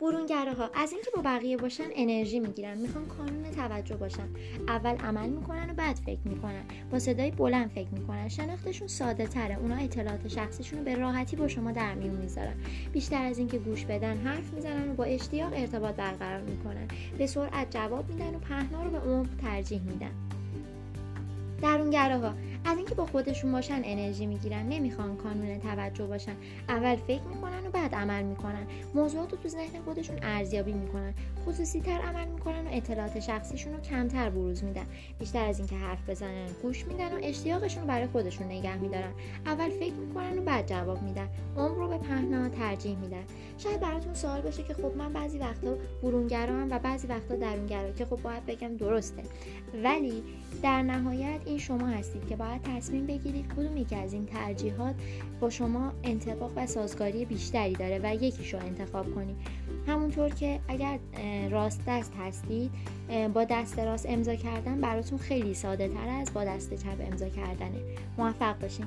برونگراها از اینکه با بقیه باشن انرژی می‌گیرن می‌خوان کانون توجه باشن. اول عمل می‌کنن و بعد فکر می‌کنن. با صدای بلند فکر می‌کنن. شناختشون ساده تره. اونا اطلاعات شخصیشون رو به راحتی با شما در میون می‌ذارن. بیشتر از اینکه گوش بدن حرف می‌زنن و با اشتیاق ارتباط برقرار می‌کنن. به سرعت جواب میدن و پهنا رو به عمق ترجیح میدن. درونگراها. از اینکه با خودشون باشن انرژی می‌گیرن نمی‌خوان کانون توجه باشن. اول فکر می‌کنن و بعد عمل می‌کنن. موضوعات رو تو ذهن خودشون ارزیابی می‌کنن. خصوصی تر عمل می‌کنن و اطلاعات شخصیشون رو کمتر بروز میدن. بیشتر از اینکه حرف بزنن گوش میدن و اشتیاقشون رو برای خودشون نگه میدارن. اول فکر می‌کنن و بعد جواب میدن. عمر رو به پهنا ترجیح میدن. شاید براتون سوال باشه که خب من بعضی وقتا برونگرا و بعضی وقتا درونگرا که خب باید بگم درسته. ولی در نهایت این شما هستید که باید تصمیم بگیرید. کدوم یکی از این ترجیحات با شما انتباق و سازگاری بیشتری داره و یکیش رو انتخاب کنید. همونطور که اگر راست دست هستید با دست راست امضا کردن براتون خیلی ساده تر از با دست چپ امضا کردنه. موفق باشین.